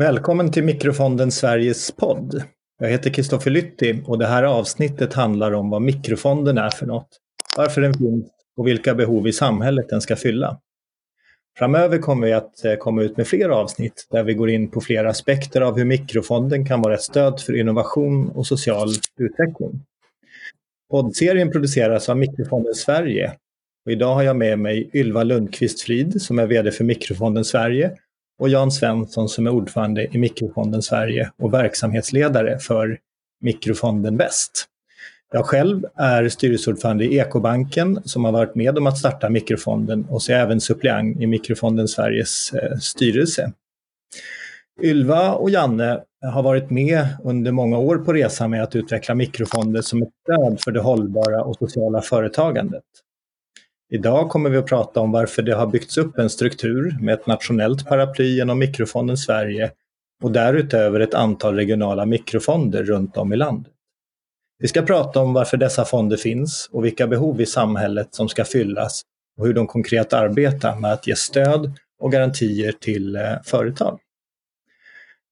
Välkommen till Mikrofonden Sveriges podd. Jag heter Kristoffer Lytti och det här avsnittet handlar om vad mikrofonden är för något, varför den finns och vilka behov i samhället den ska fylla. Framöver kommer vi att eh, komma ut med fler avsnitt där vi går in på flera aspekter av hur mikrofonden kan vara ett stöd för innovation och social utveckling. Poddserien produceras av Mikrofonden Sverige och idag har jag med mig Ylva Lundqvist Frid som är VD för Mikrofonden Sverige och Jan Svensson som är ordförande i Mikrofonden Sverige och verksamhetsledare för Mikrofonden Väst. Jag själv är styrelseordförande i Ekobanken som har varit med om att starta Mikrofonden och så är jag även suppleant i Mikrofonden Sveriges eh, styrelse. Ylva och Janne har varit med under många år på resan med att utveckla mikrofonder som ett stöd för det hållbara och sociala företagandet. Idag kommer vi att prata om varför det har byggts upp en struktur med ett nationellt paraply genom Mikrofonden Sverige och därutöver ett antal regionala mikrofonder runt om i landet. Vi ska prata om varför dessa fonder finns och vilka behov i samhället som ska fyllas och hur de konkret arbetar med att ge stöd och garantier till eh, företag.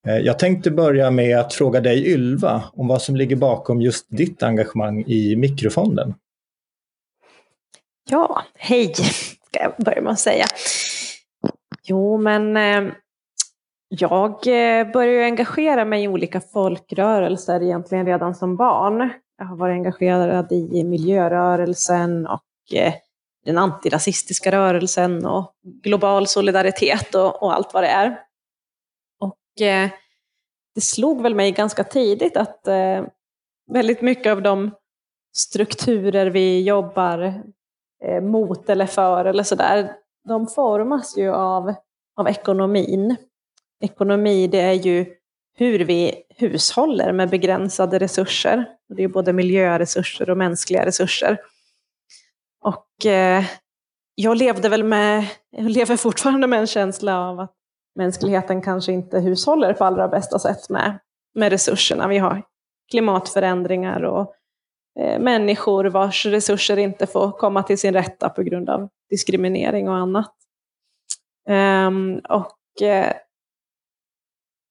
Eh, jag tänkte börja med att fråga dig Ylva om vad som ligger bakom just ditt engagemang i Mikrofonden. Ja, hej, ska jag börja med att säga. Jo, men eh, jag eh, började engagera mig i olika folkrörelser egentligen redan som barn. Jag har varit engagerad i miljörörelsen och eh, den antirasistiska rörelsen och global solidaritet och, och allt vad det är. Och eh, det slog väl mig ganska tidigt att eh, väldigt mycket av de strukturer vi jobbar Eh, mot eller för eller sådär, de formas ju av, av ekonomin. Ekonomi, det är ju hur vi hushåller med begränsade resurser. Det är både miljöresurser och mänskliga resurser. Och eh, jag levde väl med, jag lever fortfarande med en känsla av att mänskligheten kanske inte hushåller på allra bästa sätt med, med resurserna. Vi har klimatförändringar och Eh, människor vars resurser inte får komma till sin rätta på grund av diskriminering och annat. Um, och uh,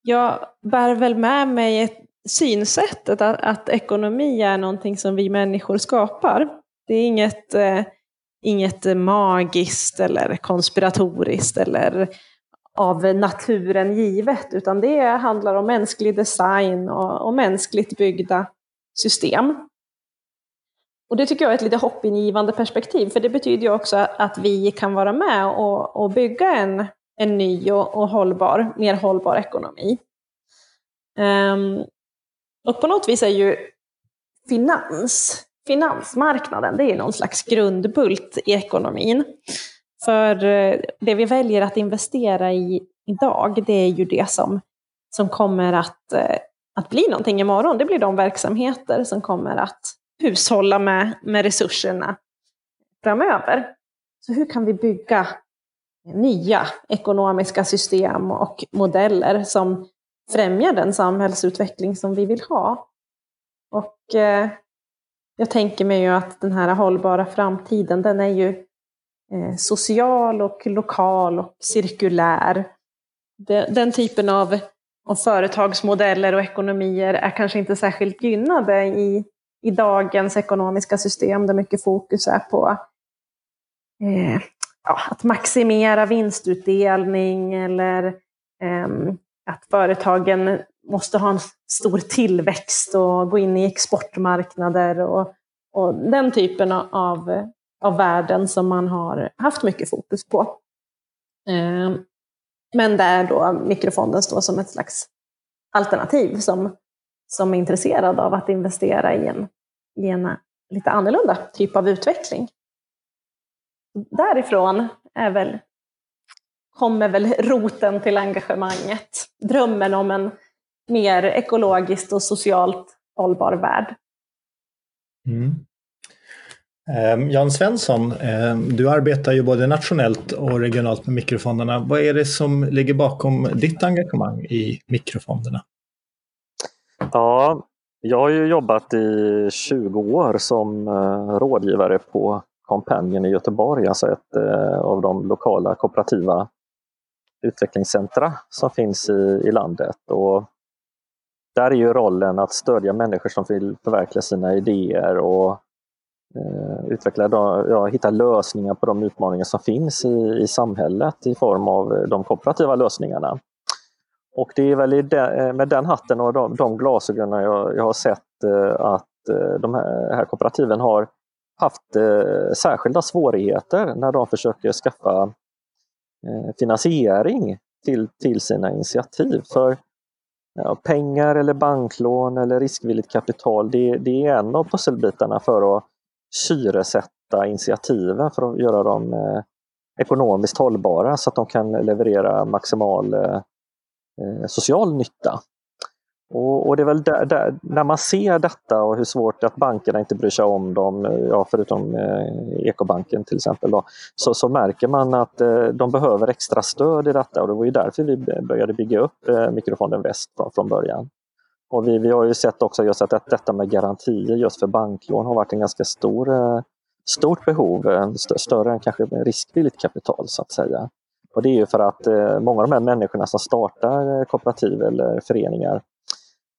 jag bär väl med mig ett synsättet att, att, ekonomi är någonting som vi människor skapar. Det är inget, uh, inget magiskt eller konspiratoriskt eller av naturen givet, utan det handlar om mänsklig design och, och mänskligt byggda system. Och det tycker jag är ett lite hoppingivande perspektiv, för det betyder ju också att vi kan vara med och, och bygga en, en ny och, och, hållbar, mer hållbar ekonomi. Um, och på något vis är ju finans, finansmarknaden, det är någon slags grundbult i ekonomin. För eh, det vi väljer att investera i idag, det är ju det som, som kommer att, eh, att bli någonting imorgon. Det blir de verksamheter som kommer att hushålla med, med resurserna framöver. Så hur kan vi bygga nya ekonomiska system och modeller som främjar den samhällsutveckling som vi vill ha? Och eh, jag tänker mig ju att den här hållbara framtiden, den är ju eh, social och lokal och cirkulär. Den, den typen av, av företagsmodeller och ekonomier är kanske inte särskilt gynnade i i dagens ekonomiska system där mycket fokus är på eh, ja, att maximera vinstutdelning eller eh, att företagen måste ha en stor tillväxt och gå in i exportmarknader och, och den typen av, av värden som man har haft mycket fokus på. Eh, men där då mikrofonden står som ett slags alternativ som som är intresserad av att investera i en, i en lite annorlunda typ av utveckling. Därifrån är väl, kommer väl roten till engagemanget. Drömmen om en mer ekologiskt och socialt hållbar värld. Mm. Eh, Jan Svensson, eh, du arbetar ju både nationellt och regionalt med mikrofonderna. Vad är det som ligger bakom ditt engagemang i mikrofonderna? Ja, jag har ju jobbat i 20 år som eh, rådgivare på Kompanjen i Göteborg, alltså ett eh, av de lokala kooperativa utvecklingscentra som finns i, i landet. Och där är ju rollen att stödja människor som vill förverkliga sina idéer och eh, utveckla, ja, hitta lösningar på de utmaningar som finns i, i samhället i form av de kooperativa lösningarna. Och det är väl de, eh, med den hatten och de, de glasögonen jag, jag har sett eh, att eh, de här, här kooperativen har haft eh, särskilda svårigheter när de försöker skaffa eh, finansiering till, till sina initiativ. För ja, pengar eller banklån eller riskvilligt kapital, det, det är en av pusselbitarna för att syresätta initiativen för att göra dem eh, ekonomiskt hållbara så att de kan leverera maximal eh Eh, social nytta. Och, och, det är väl där, där, när man ser detta och hur svårt att bankerna inte bryr sig om dem, eh, ja, förutom eh, Ekobanken till exempel, då, så, så märker man att eh, de behöver extra stöd i detta och det var ju därför vi började bygga upp eh, Mikrofonden Väst från, från början. Och vi, vi har ju sett också just att detta med garantier just för banklån har varit en ganska stor, eh, stort behov, större än kanske riskvilligt kapital så att säga. Och det är ju för att eh, många av de här människorna som startar eh, kooperativ eller föreningar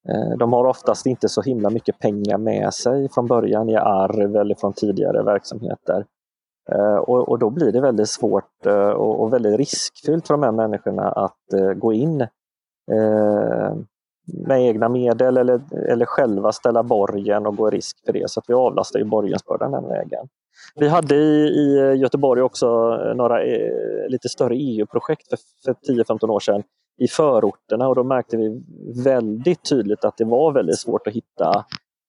Eh, de har oftast inte så himla mycket pengar med sig från början i arv eller från tidigare verksamheter. Eh, och, då blir det väldigt svårt eh, och väldigt riskfyllt för de här människorna att gå in med egna medel eller, eller själva ställa borgen och gå i risk för det. Så att vi avlastar ju borgensbördan den vägen. Vi hade i, i Göteborg också eh, några eh, lite större EU-projekt för, för 10-15 år sedan i förorterna och då märkte vi väldigt tydligt att det var väldigt svårt att hitta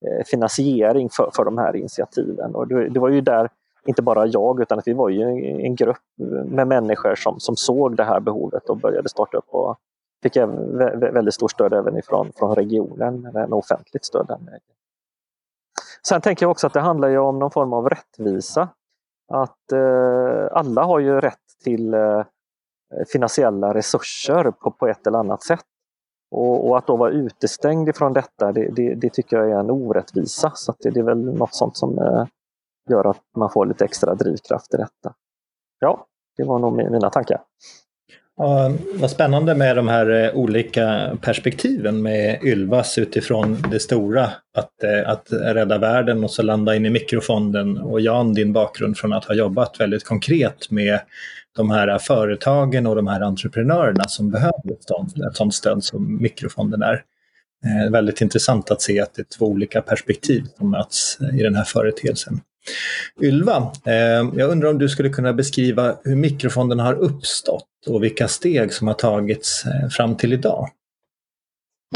eh, finansiering för, för de här initiativen. Och det, det var ju där, inte bara jag, utan att vi var ju en grupp med människor som, som såg det här behovet och började starta upp och fick väldigt stort stöd även ifrån från regionen med offentligt stöd. Den vägen. Sen tänker jag också att det handlar ju om någon form av rättvisa. Att eh, alla har ju rätt till eh, finansiella resurser på, på ett eller annat sätt. Och, och att då vara utestängd ifrån detta, det, det, det tycker jag är en orättvisa. Så det, det, är väl något sånt som eh, gör att man får lite extra drivkraft i detta. Ja, det var nog mina tankar. Ja, vad spännande med de här eh, olika perspektiven med Ylvas utifrån det stora, att, eh, att rädda världen och så landa in i mikrofonden och Jan din bakgrund från att ha jobbat väldigt konkret med de här företagen och de här entreprenörerna som behöver ett sånt, ett sånt stöd som mikrofonden är. Eh, väldigt intressant att se att det är två olika perspektiv som möts i den här företeelsen. Ylva, eh, jag undrar om du skulle kunna beskriva hur mikrofonden har uppstått och vilka steg som har tagits eh, fram till idag?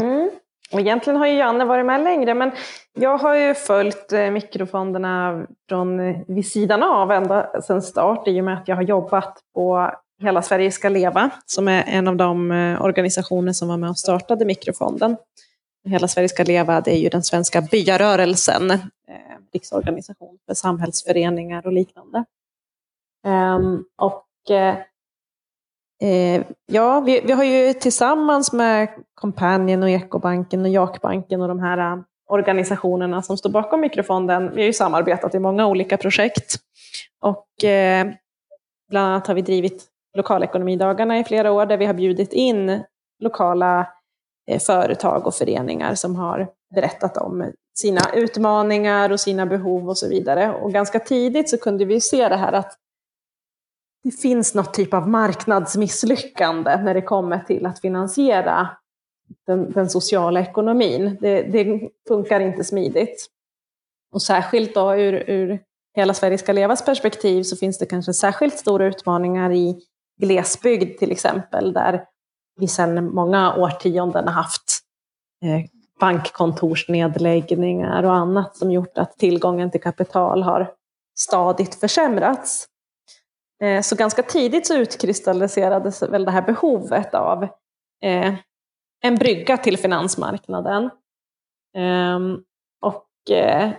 Mm. Och egentligen har ju Janne varit med längre, men jag har ju följt eh, mikrofonderna från vid sidan av ända sedan start i och med att jag har jobbat på Hela Sverige ska leva, som är en av de organisationer som var med och startade mikrofonden. Hela Sverige ska leva, det är ju den svenska byarörelsen, riksorganisation för samhällsföreningar och liknande. Um, och eh, eh, ja, vi, vi, har ju tillsammans med Companion och Ekobanken och Jakbanken och de här eh, organisationerna som står bakom Mikrofonden, vi har ju samarbetat i många olika projekt. Och bland annat har vi drivit lokalekonomidagarna i flera år där vi har bjudit in lokala företag och föreningar som har berättat om sina utmaningar och sina behov och så vidare. Och ganska tidigt så kunde vi se det här att det finns något typ av marknadsmisslyckande när det kommer till att finansiera den, den sociala ekonomin. Det, det, funkar inte smidigt. Och särskilt då ur, ur Hela Sverige ska levas perspektiv så finns det kanske särskilt stora utmaningar i glesbygd till exempel, där vi sedan många årtionden har haft eh, bankkontorsnedläggningar och annat som gjort att tillgången till kapital har stadigt försämrats. Eh, så ganska tidigt så utkristalliserades väl det här behovet av eh, en brygga till finansmarknaden. Ehm, och eh,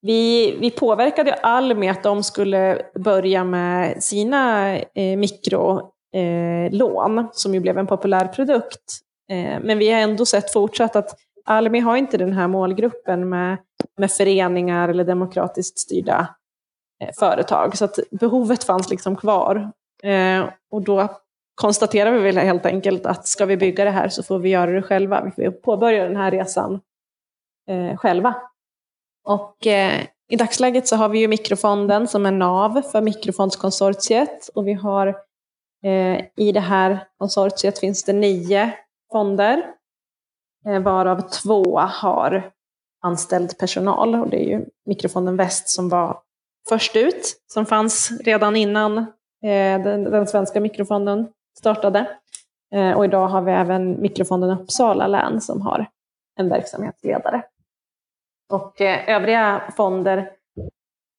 vi, vi påverkade Almi att de skulle börja med sina mikrolån, som ju blev en populär produkt. Eh, men vi har ändå sett fortsatt att Almi har inte den här målgruppen med, med föreningar eller demokratiskt styrda eh, företag. Så att behovet fanns liksom kvar. Eh, och då konstaterar vi väl helt enkelt att ska vi bygga det här så får vi göra det själva. Vi får påbörja den här resan själva. Och i dagsläget så har vi ju mikrofonden som är nav för mikrofondskonsortiet och vi har eh, i det här konsortiet finns det nio fonder eh, varav två har anställd personal och det är ju Mikrofonden Väst som var först ut, som fanns redan innan eh, den, den, svenska mikrofonden startade. Eh, och idag har vi även Mikrofonden Uppsala län som har en verksamhetsledare. Och övriga fonder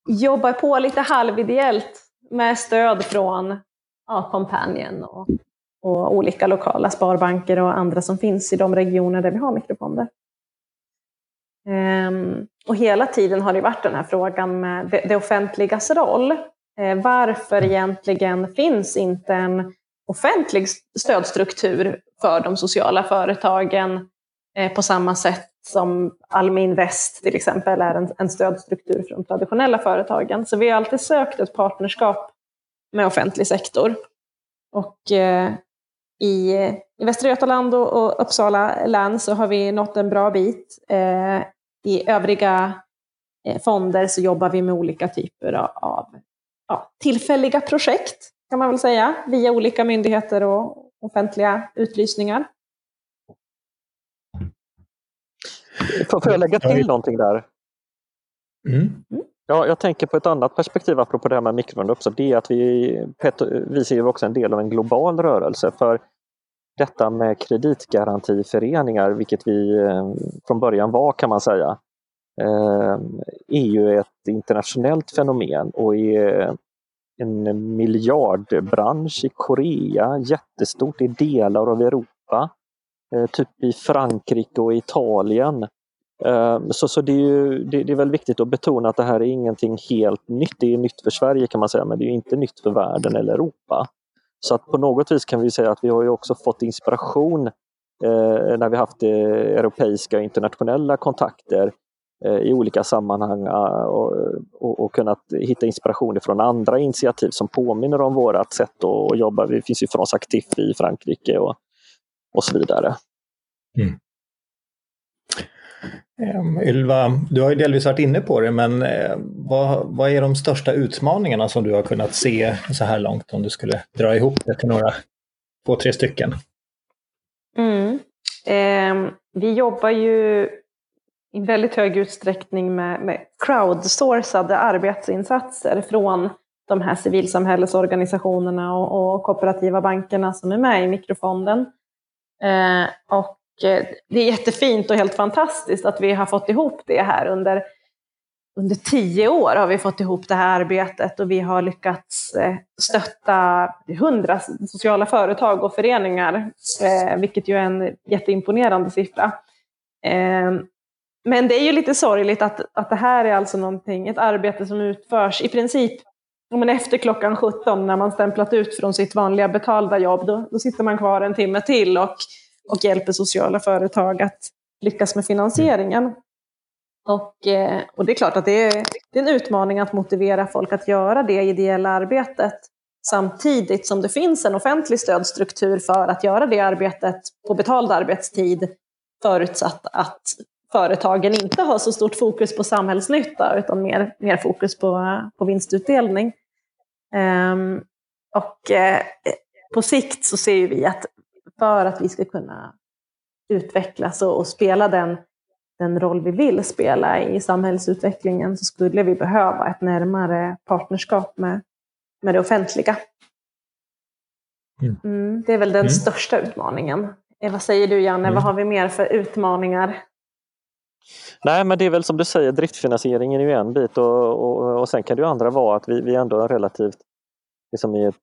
jobbar på lite halvideellt med stöd från ja, Companion och, och olika lokala sparbanker och andra som finns i de regioner där vi har mikrofonder. Ehm, och hela tiden har det varit den här frågan med det, offentligas roll. Eh, varför egentligen finns inte en offentlig stödstruktur för de sociala företagen eh, på samma sätt som Almi Invest till exempel är en, stödstruktur för de traditionella företagen. Så vi har alltid sökt ett partnerskap med offentlig sektor. Och eh, i, i Västra Götaland och, och, Uppsala län så har vi nått en bra bit. Eh, I övriga eh, fonder så jobbar vi med olika typer av, av ja, tillfälliga projekt, kan man väl säga, via olika myndigheter och offentliga utlysningar. Får jag lägga till någonting där? Mm. Ja, jag tänker på ett annat perspektiv apropå det här med också. Det är att vi, vi ser också en del av en global rörelse. För detta med kreditgarantiföreningar, vilket vi eh, från början var kan man säga, eh, är ju ett internationellt fenomen och är en miljardbransch i Korea, jättestort i delar av Europa, eh, typ i Frankrike och Italien. Så, så det, är ju, det, det, är väl viktigt att betona att det här är ingenting helt nytt. Det är nytt för Sverige kan man säga, men det är inte nytt för världen eller Europa. Så att på något vis kan vi säga att vi har ju också fått inspiration eh, när vi haft eh, europeiska och internationella kontakter eh, i olika sammanhang eh, och, och, och, kunnat hitta inspiration från andra initiativ som påminner om vårt sätt att jobba. Vi finns ju från Actif i Frankrike och, och så vidare. Mm. Ehm, Ylva, du har ju delvis varit inne på det, men eh, vad, vad är de största utmaningarna som du har kunnat se så här långt om du skulle dra ihop det till några, två, tre stycken? Mm. Eh, vi jobbar ju i väldigt hög utsträckning med, med crowdsourcade arbetsinsatser från de här civilsamhällesorganisationerna och, och kooperativa bankerna som är med i mikrofonden. Eh, och Eh, det är jättefint och helt fantastiskt att vi har fått ihop det här under, under tio år har vi fått ihop det här arbetet och vi har lyckats eh, stötta hundra sociala företag och föreningar, eh, vilket ju är en jätteimponerande siffra. Men det är ju lite sorgligt att, att det här är alltså någonting, ett arbete som utförs i princip men efter klockan 17 när man stämplat ut från sitt vanliga betalda jobb, då, då sitter man kvar en timme till och och hjälper sociala företag att lyckas med finansieringen. Och, eh, och det är klart att det är, det är en utmaning att motivera folk att göra det ideella arbetet samtidigt som det finns en offentlig stödstruktur för att göra det arbetet på betald arbetstid förutsatt att företagen inte har så stort fokus på samhällsnytta utan mer, mer fokus på, på vinstutdelning. Um, och eh, på sikt så ser vi att för att vi ska kunna utvecklas och, och spela den, den roll vi vill spela i samhällsutvecklingen så skulle vi behöva ett närmare partnerskap med, med det offentliga. Mm. mm det är väl den mm. största utmaningen. Vad säger du Janne, mm. vad har vi mer för utmaningar? Nej men det är väl som du säger, driftfinansieringen är ju en bit och, och, och sen kan det ju andra vara att vi, vi ändå är relativt liksom i ett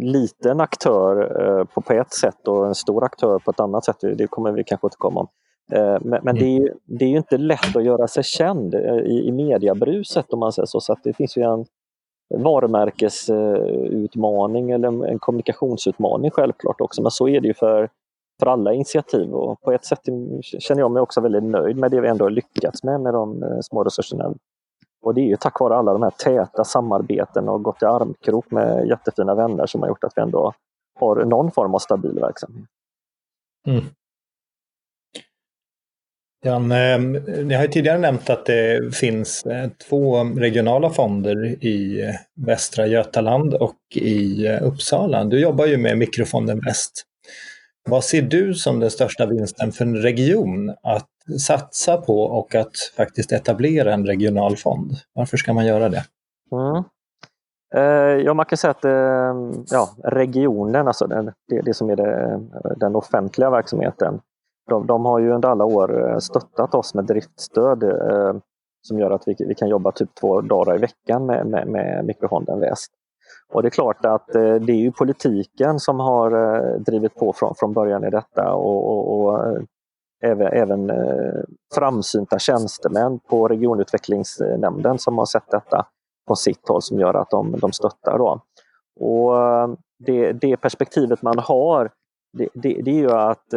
liten aktör eh, på, på ett sätt och en stor aktör på ett annat sätt. Det kommer vi kanske återkomma om. Eh, men, men det, är ju, det är ju inte lätt att göra sig känd eh, i, i mediabruset om man säger så. Så att det finns ju en varumärkesutmaning eller en, en kommunikationsutmaning självklart också. Men så är det ju för, för alla initiativ och på ett sätt känner jag mig också väldigt nöjd med det vi ändå har lyckats med med de eh, små resurserna och det är ju tack vare alla de här täta samarbeten och gått i armkrok med jättefina vänner som har gjort att vi ändå har någon form av stabil verksamhet. Mm. Jan, eh, ni har tidigare nämnt att det finns eh, två regionala fonder i eh, Västra Götaland och i Uppsala. Du jobbar ju med Mikrofonden Väst. Vad ser du som den största vinsten för en region att satsa på och att faktiskt etablera en regional fond? Varför ska man göra det? Mm. Eh, ja, man kan säga att eh, ja, regionen, alltså det, det som är det, eh, den offentliga verksamheten, de, de, har ju under alla år stöttat oss med driftstöd som gör att vi, vi kan jobba typ två dagar i veckan med, med, med Mikrofonden Väst. Och det är klart att eh, det är ju politiken som har eh, drivit på från, från början i detta och, och, och eh, även, även framsynta tjänstemän på regionutvecklingsnämnden som har sett detta på sitt håll som gör att de, de stöttar. Då. Och det, det perspektivet man har det, det, det är ju att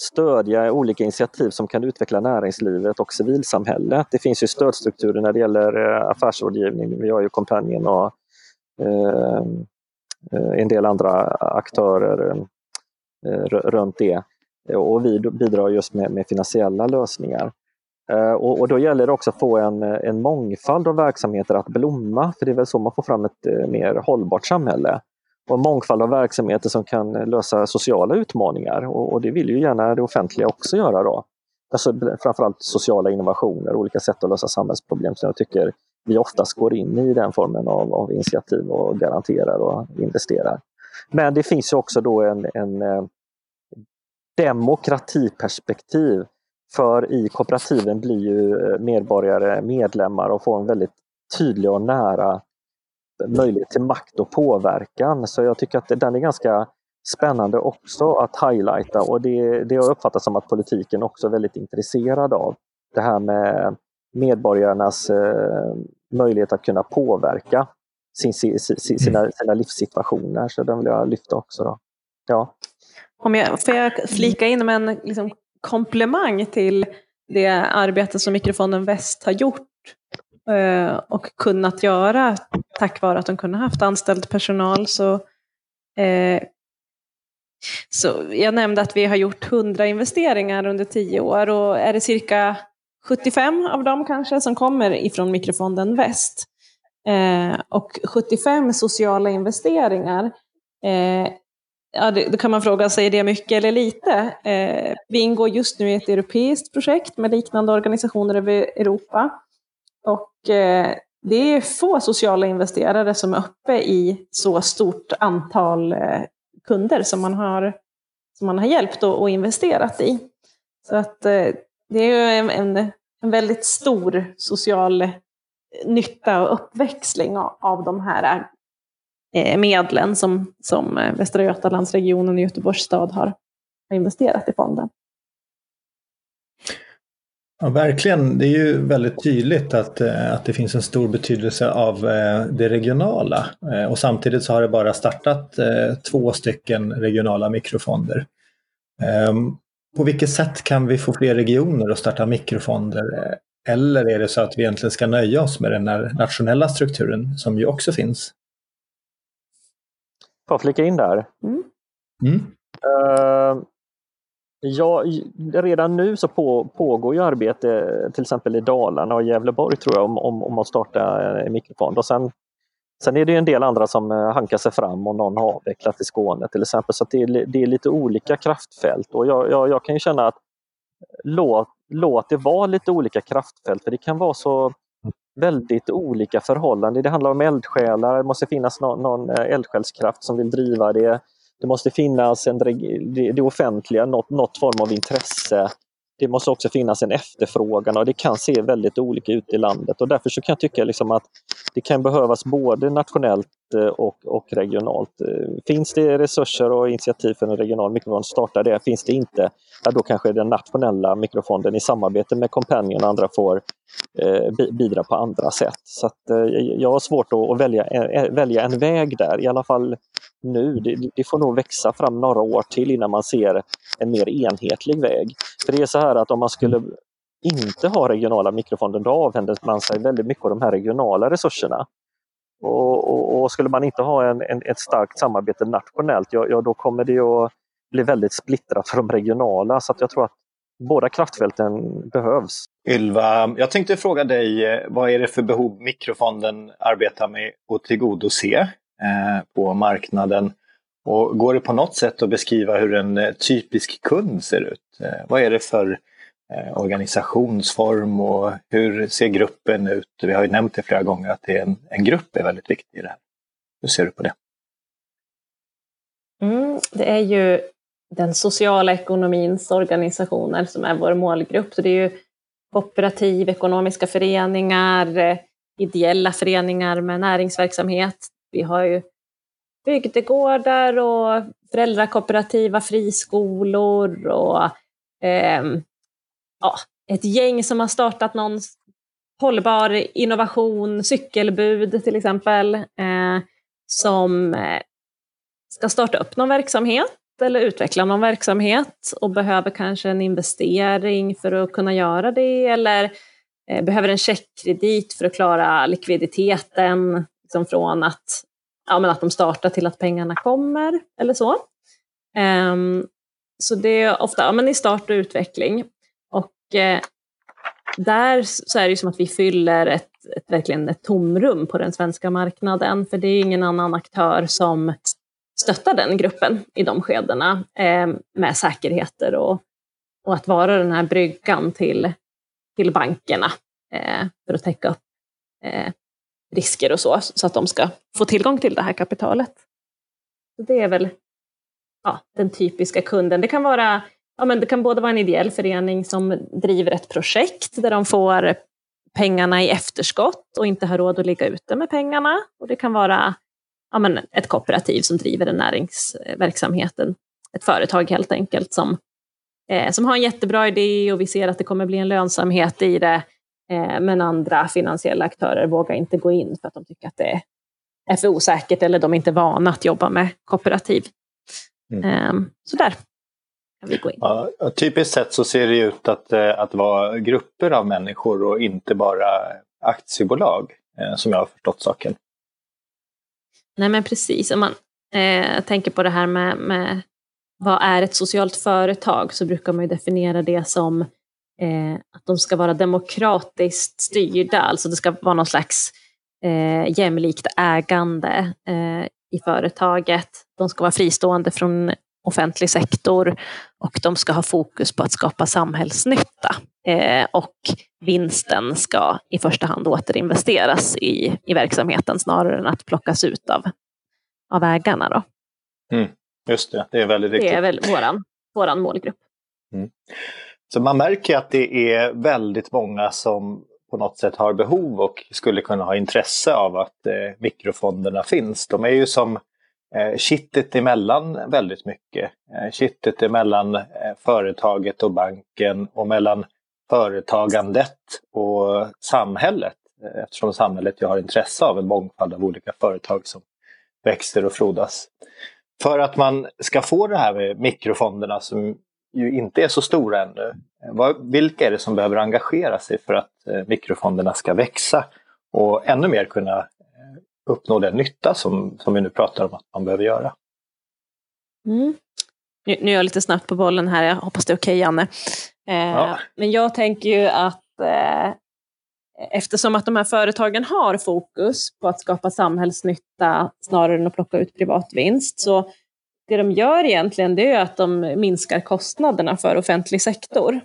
stödja olika initiativ som kan utveckla näringslivet och civilsamhället. Det finns ju stödstrukturer när det gäller affärsrådgivning. Vi har ju Kompanjen och Ehm, eh, en del andra aktörer ehm, eh, runt det. Och vi bidrar just med, med finansiella lösningar. Eh, och, och, då gäller det också att få en, en mångfald av verksamheter att blomma, för det är väl så man får fram ett eh, mer hållbart samhälle. Och en mångfald av verksamheter som kan lösa sociala utmaningar och, och det vill ju gärna det offentliga också göra. då. Alltså, framförallt sociala innovationer, olika sätt att lösa samhällsproblem som jag tycker vi oftast går in i den formen av, av initiativ och garanterar och investerar. Men det finns också då en, en eh, demokratiperspektiv för i kooperativen blir ju eh, medborgare medlemmar och får en väldigt tydlig och nära möjlighet till makt och påverkan. Så jag tycker att den är ganska spännande också att highlighta och det, det har uppfattat som att politiken också är väldigt intresserad av. Det här med medborgarnas eh, möjlighet att kunna påverka sin, sin, sina, mm. sina livssituationer. Så den vill jag lyfta också. Då. Ja. Om jag, får jag flika in med en liksom, komplemang till det arbete som Mikrofonden Väst har gjort eh, och kunnat göra tack vare att de kunnat haft anställd personal. Så, eh, så jag nämnde att vi har gjort 100 investeringar under 10 år och är det cirka 75 av dem kanske som kommer ifrån Mikrofonden Väst. Eh, och 75 sociala investeringar eh, Ja, det, då kan man fråga sig, är det mycket eller lite? Eh, vi ingår just nu i ett europeiskt projekt med liknande organisationer över Europa. Och eh, det är få sociala investerare som är uppe i så stort antal eh, kunder som man har, som man har hjälpt och, och investerat i. Så att eh, det är ju en, en, en, väldigt stor social eh, nytta och uppväxling av, av de här Eh, medlen som, som eh, Västra Götalandsregionen och Göteborgs stad har, investerat i fonden. Ja, verkligen. Det är ju väldigt tydligt att, eh, att det finns en stor betydelse av det regionala. Och samtidigt så har det bara startat två stycken regionala mikrofonder. Ehm, på vilket sätt kan vi få fler regioner att starta mikrofonder? Eller är det så att vi egentligen ska nöja oss med den här nationella strukturen som ju också finns? Får jag flika in där? Mm. Mm. Uh, ja, redan nu så på, pågår ju arbete till exempel i Dalarna och Gävleborg tror jag om, om, om att starta en mikrofond. Och sen, sen är det en del andra som eh, hankar sig fram och någon har avvecklat i Skåne till exempel. Så det är, det är lite olika kraftfält och jag, jag, jag kan ju känna att låt, låt det vara lite olika kraftfält för det kan vara så väldigt olika förhållanden. Det handlar om eldsjälar, det måste finnas någon, någon eldsjälskraft som vill driva det. Det måste finnas en, det, det offentliga, något, något form av intresse det måste också finnas en efterfrågan och det kan se väldigt olika ut i landet. Och därför så kan jag tycka liksom att det kan behövas både nationellt Eh, och, och regionalt. Eh, finns det resurser och initiativ för en regional mikrofond, starta det. Finns det inte, ja, då kanske den nationella mikrofonden i samarbete med Companion och andra får eh, bidra på andra sätt. Så att, eh, jag har svårt att, att välja, ä, välja en väg där, i alla fall nu. Det, det, får nog växa fram några år till innan man ser en mer enhetlig väg. För det är så här att om man skulle inte ha regionala mikrofonder, då avhänder man sig väldigt mycket av de här regionala resurserna. Och, och, och, skulle man inte ha en, en, ett starkt samarbete nationellt, ja, ja, då kommer det att bli väldigt splittrat för de regionala. Så att jag tror att båda kraftfälten behövs. Ylva, jag tänkte fråga dig, eh, vad är det för behov mikrofonden arbetar med att tillgodose eh, på marknaden? Och går det på något sätt att beskriva hur en eh, typisk kund ser ut? Eh, vad är det för Eh, organisationsform och hur ser gruppen ut? Vi har ju nämnt det flera gånger att det är en, en grupp är väldigt viktig i det här. Hur ser du på det? Mm, det är ju den sociala ekonomins organisationer som är vår målgrupp. Så det är ju kooperativ, ekonomiska föreningar, eh, ideella föreningar med näringsverksamhet. Vi har ju bygdegårdar och föräldrakooperativa friskolor och eh, ja, ett gäng som har startat någon hållbar innovation, cykelbud till exempel, eh, som eh, ska starta upp någon verksamhet eller utveckla någon verksamhet och behöver kanske en investering för att kunna göra det eller eh, behöver en checkkredit för att klara likviditeten liksom från att, ja, men att de startar till att pengarna kommer eller så. Um, så det är ofta ja, men i start och utveckling. Och eh, där så är det som att vi fyller ett, ett, verkligen ett tomrum på den svenska marknaden, för det är ingen annan aktör som stöttar den gruppen i de skedena eh, med säkerheter och, och att vara den här bryggan till, till bankerna eh, för att täcka upp eh, risker och så, så att de ska få tillgång till det här kapitalet. Så det är väl ja, den typiska kunden. Det kan, vara, ja, men det kan både vara en ideell förening som driver ett projekt där de får pengarna i efterskott och inte har råd att ligga ute med pengarna. Och det kan vara ja, men ett kooperativ som driver en näringsverksamhet, ett företag helt enkelt som, eh, som har en jättebra idé och vi ser att det kommer bli en lönsamhet i det. Eh, men andra finansiella aktörer vågar inte gå in för att de tycker att det är för osäkert eller de är inte vana att jobba med kooperativ. Mm. Eh, så där kan vi gå in. Ja, typiskt sett så ser det ut att, eh, att vara grupper av människor och inte bara aktiebolag, eh, som jag har förstått saken. Nej men precis, om man eh, tänker på det här med, med vad är ett socialt företag så brukar man ju definiera det som eh, att de ska vara demokratiskt styrda, alltså det ska vara någon slags eh, jämlikt ägande eh, i företaget. De ska vara fristående från offentlig sektor och de ska ha fokus på att skapa samhällsnytta. Eh, och vinsten ska i första hand återinvesteras i, i verksamheten snarare än att plockas ut av, av ägarna. Då. Mm, just det, det är väldigt viktigt. Det är väl våran, våran målgrupp. Mm. Så man märker att det är väldigt många som på något sätt har behov och skulle kunna ha intresse av att eh, mikrofonderna finns. De är ju som eh, kittet emellan väldigt mycket. Eh, kittet emellan eh, företaget och banken och mellan företagandet och samhället. Eh, eftersom samhället ju har intresse av en mångfald av olika företag som växer och frodas. För att man ska få det här med mikrofonderna som ju inte är så stora ännu. Eh, vad, vilka är det som behöver engagera sig för att eh, mikrofonderna ska växa och ännu mer kunna uppnå den nytta som, som vi nu pratar om att man behöver göra? Mm. Nu, nu är jag lite snabbt på bollen här, jag hoppas det är okej okay, Janne. Eh, ja. Men jag tänker ju att eh, eftersom att de här företagen har fokus på att skapa samhällsnytta snarare än att plocka ut privat vinst, så det de gör egentligen det är att de minskar kostnaderna för offentlig sektor.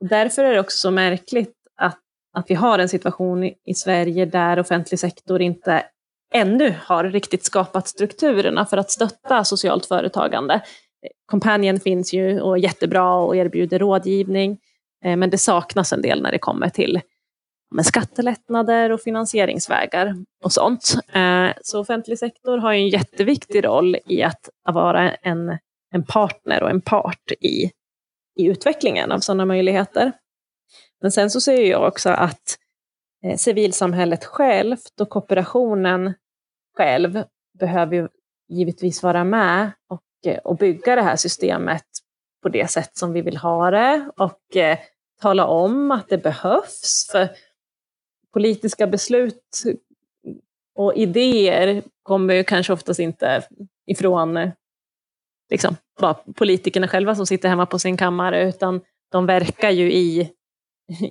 Därför är det också så märkligt att, att vi har en situation i, i Sverige där offentlig sektor inte ännu har riktigt skapat strukturerna för att stötta socialt företagande. Companion finns ju och är jättebra och erbjuder rådgivning. Eh, men det saknas en del när det kommer till med skattelättnader och finansieringsvägar och sånt. Eh, så offentlig sektor har en jätteviktig roll i att vara en, en partner och en part i, i utvecklingen av sådana möjligheter. Men sen så ser jag också att eh, civilsamhället självt och kooperationen själv behöver givetvis vara med och eh, och bygga det här systemet på det sätt som vi vill ha det och eh, tala om att det behövs. För politiska beslut Och idéer kommer ju kanske oftast inte ifrån eh, liksom, bara politikerna själva som sitter hemma på sin kammare, utan de verkar ju i,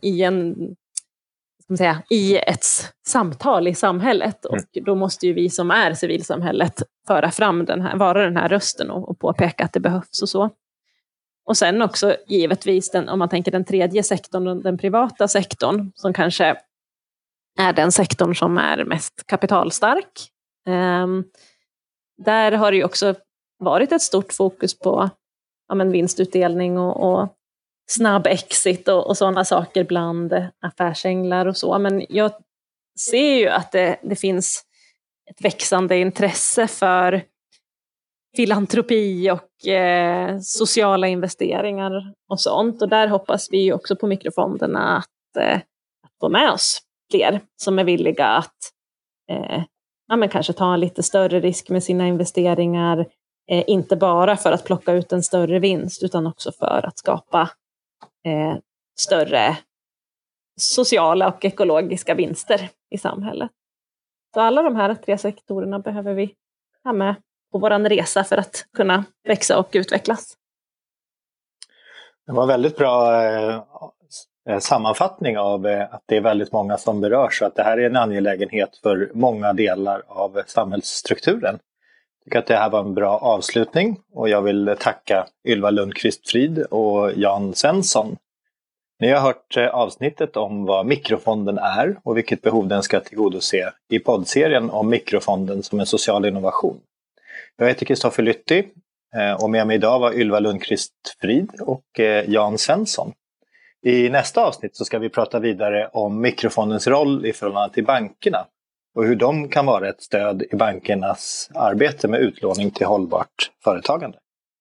i, en, ska säga, i ett samtal i samhället. Och mm. då måste ju vi som är civilsamhället föra fram den här, vara den här rösten och, och påpeka att det behövs och så. Och sen också givetvis, den, om man tänker den tredje sektorn, den privata sektorn, som kanske är den sektorn som är mest kapitalstark. Um, där har det ju också varit ett stort fokus på ja, men vinstutdelning och, och snabb exit och, och sådana saker bland affärsänglar och så. Men jag ser ju att det, det finns ett växande intresse för filantropi och eh, sociala investeringar och sånt. Och där hoppas vi ju också på mikrofonderna att, eh, att få med oss fler som är villiga att eh, ja, men kanske ta en lite större risk med sina investeringar. Eh, inte bara för att plocka ut en större vinst utan också för att skapa eh, större sociala och ekologiska vinster i samhället. Så alla de här tre sektorerna behöver vi ha med på vår resa för att kunna växa och utvecklas. Det var en väldigt bra eh, sammanfattning av eh, att det är väldigt många som berörs och att det här är en angelägenhet för många delar av samhällsstrukturen. Jag tycker att det här var en bra avslutning och jag vill tacka Ylva Lundqvist Frid och Jan Svensson. Ni har hört eh, avsnittet om vad mikrofonden är och vilket behov den ska tillgodose i poddserien om mikrofonden som en social innovation. Jag heter Kristoffer Lytti eh, och med mig idag var Ylva Lundqvist Frid och eh, Jan Svensson. I nästa avsnitt så ska vi prata vidare om mikrofondens roll i förhållande till bankerna och hur de kan vara ett stöd i bankernas arbete med utlåning till hållbart företagande.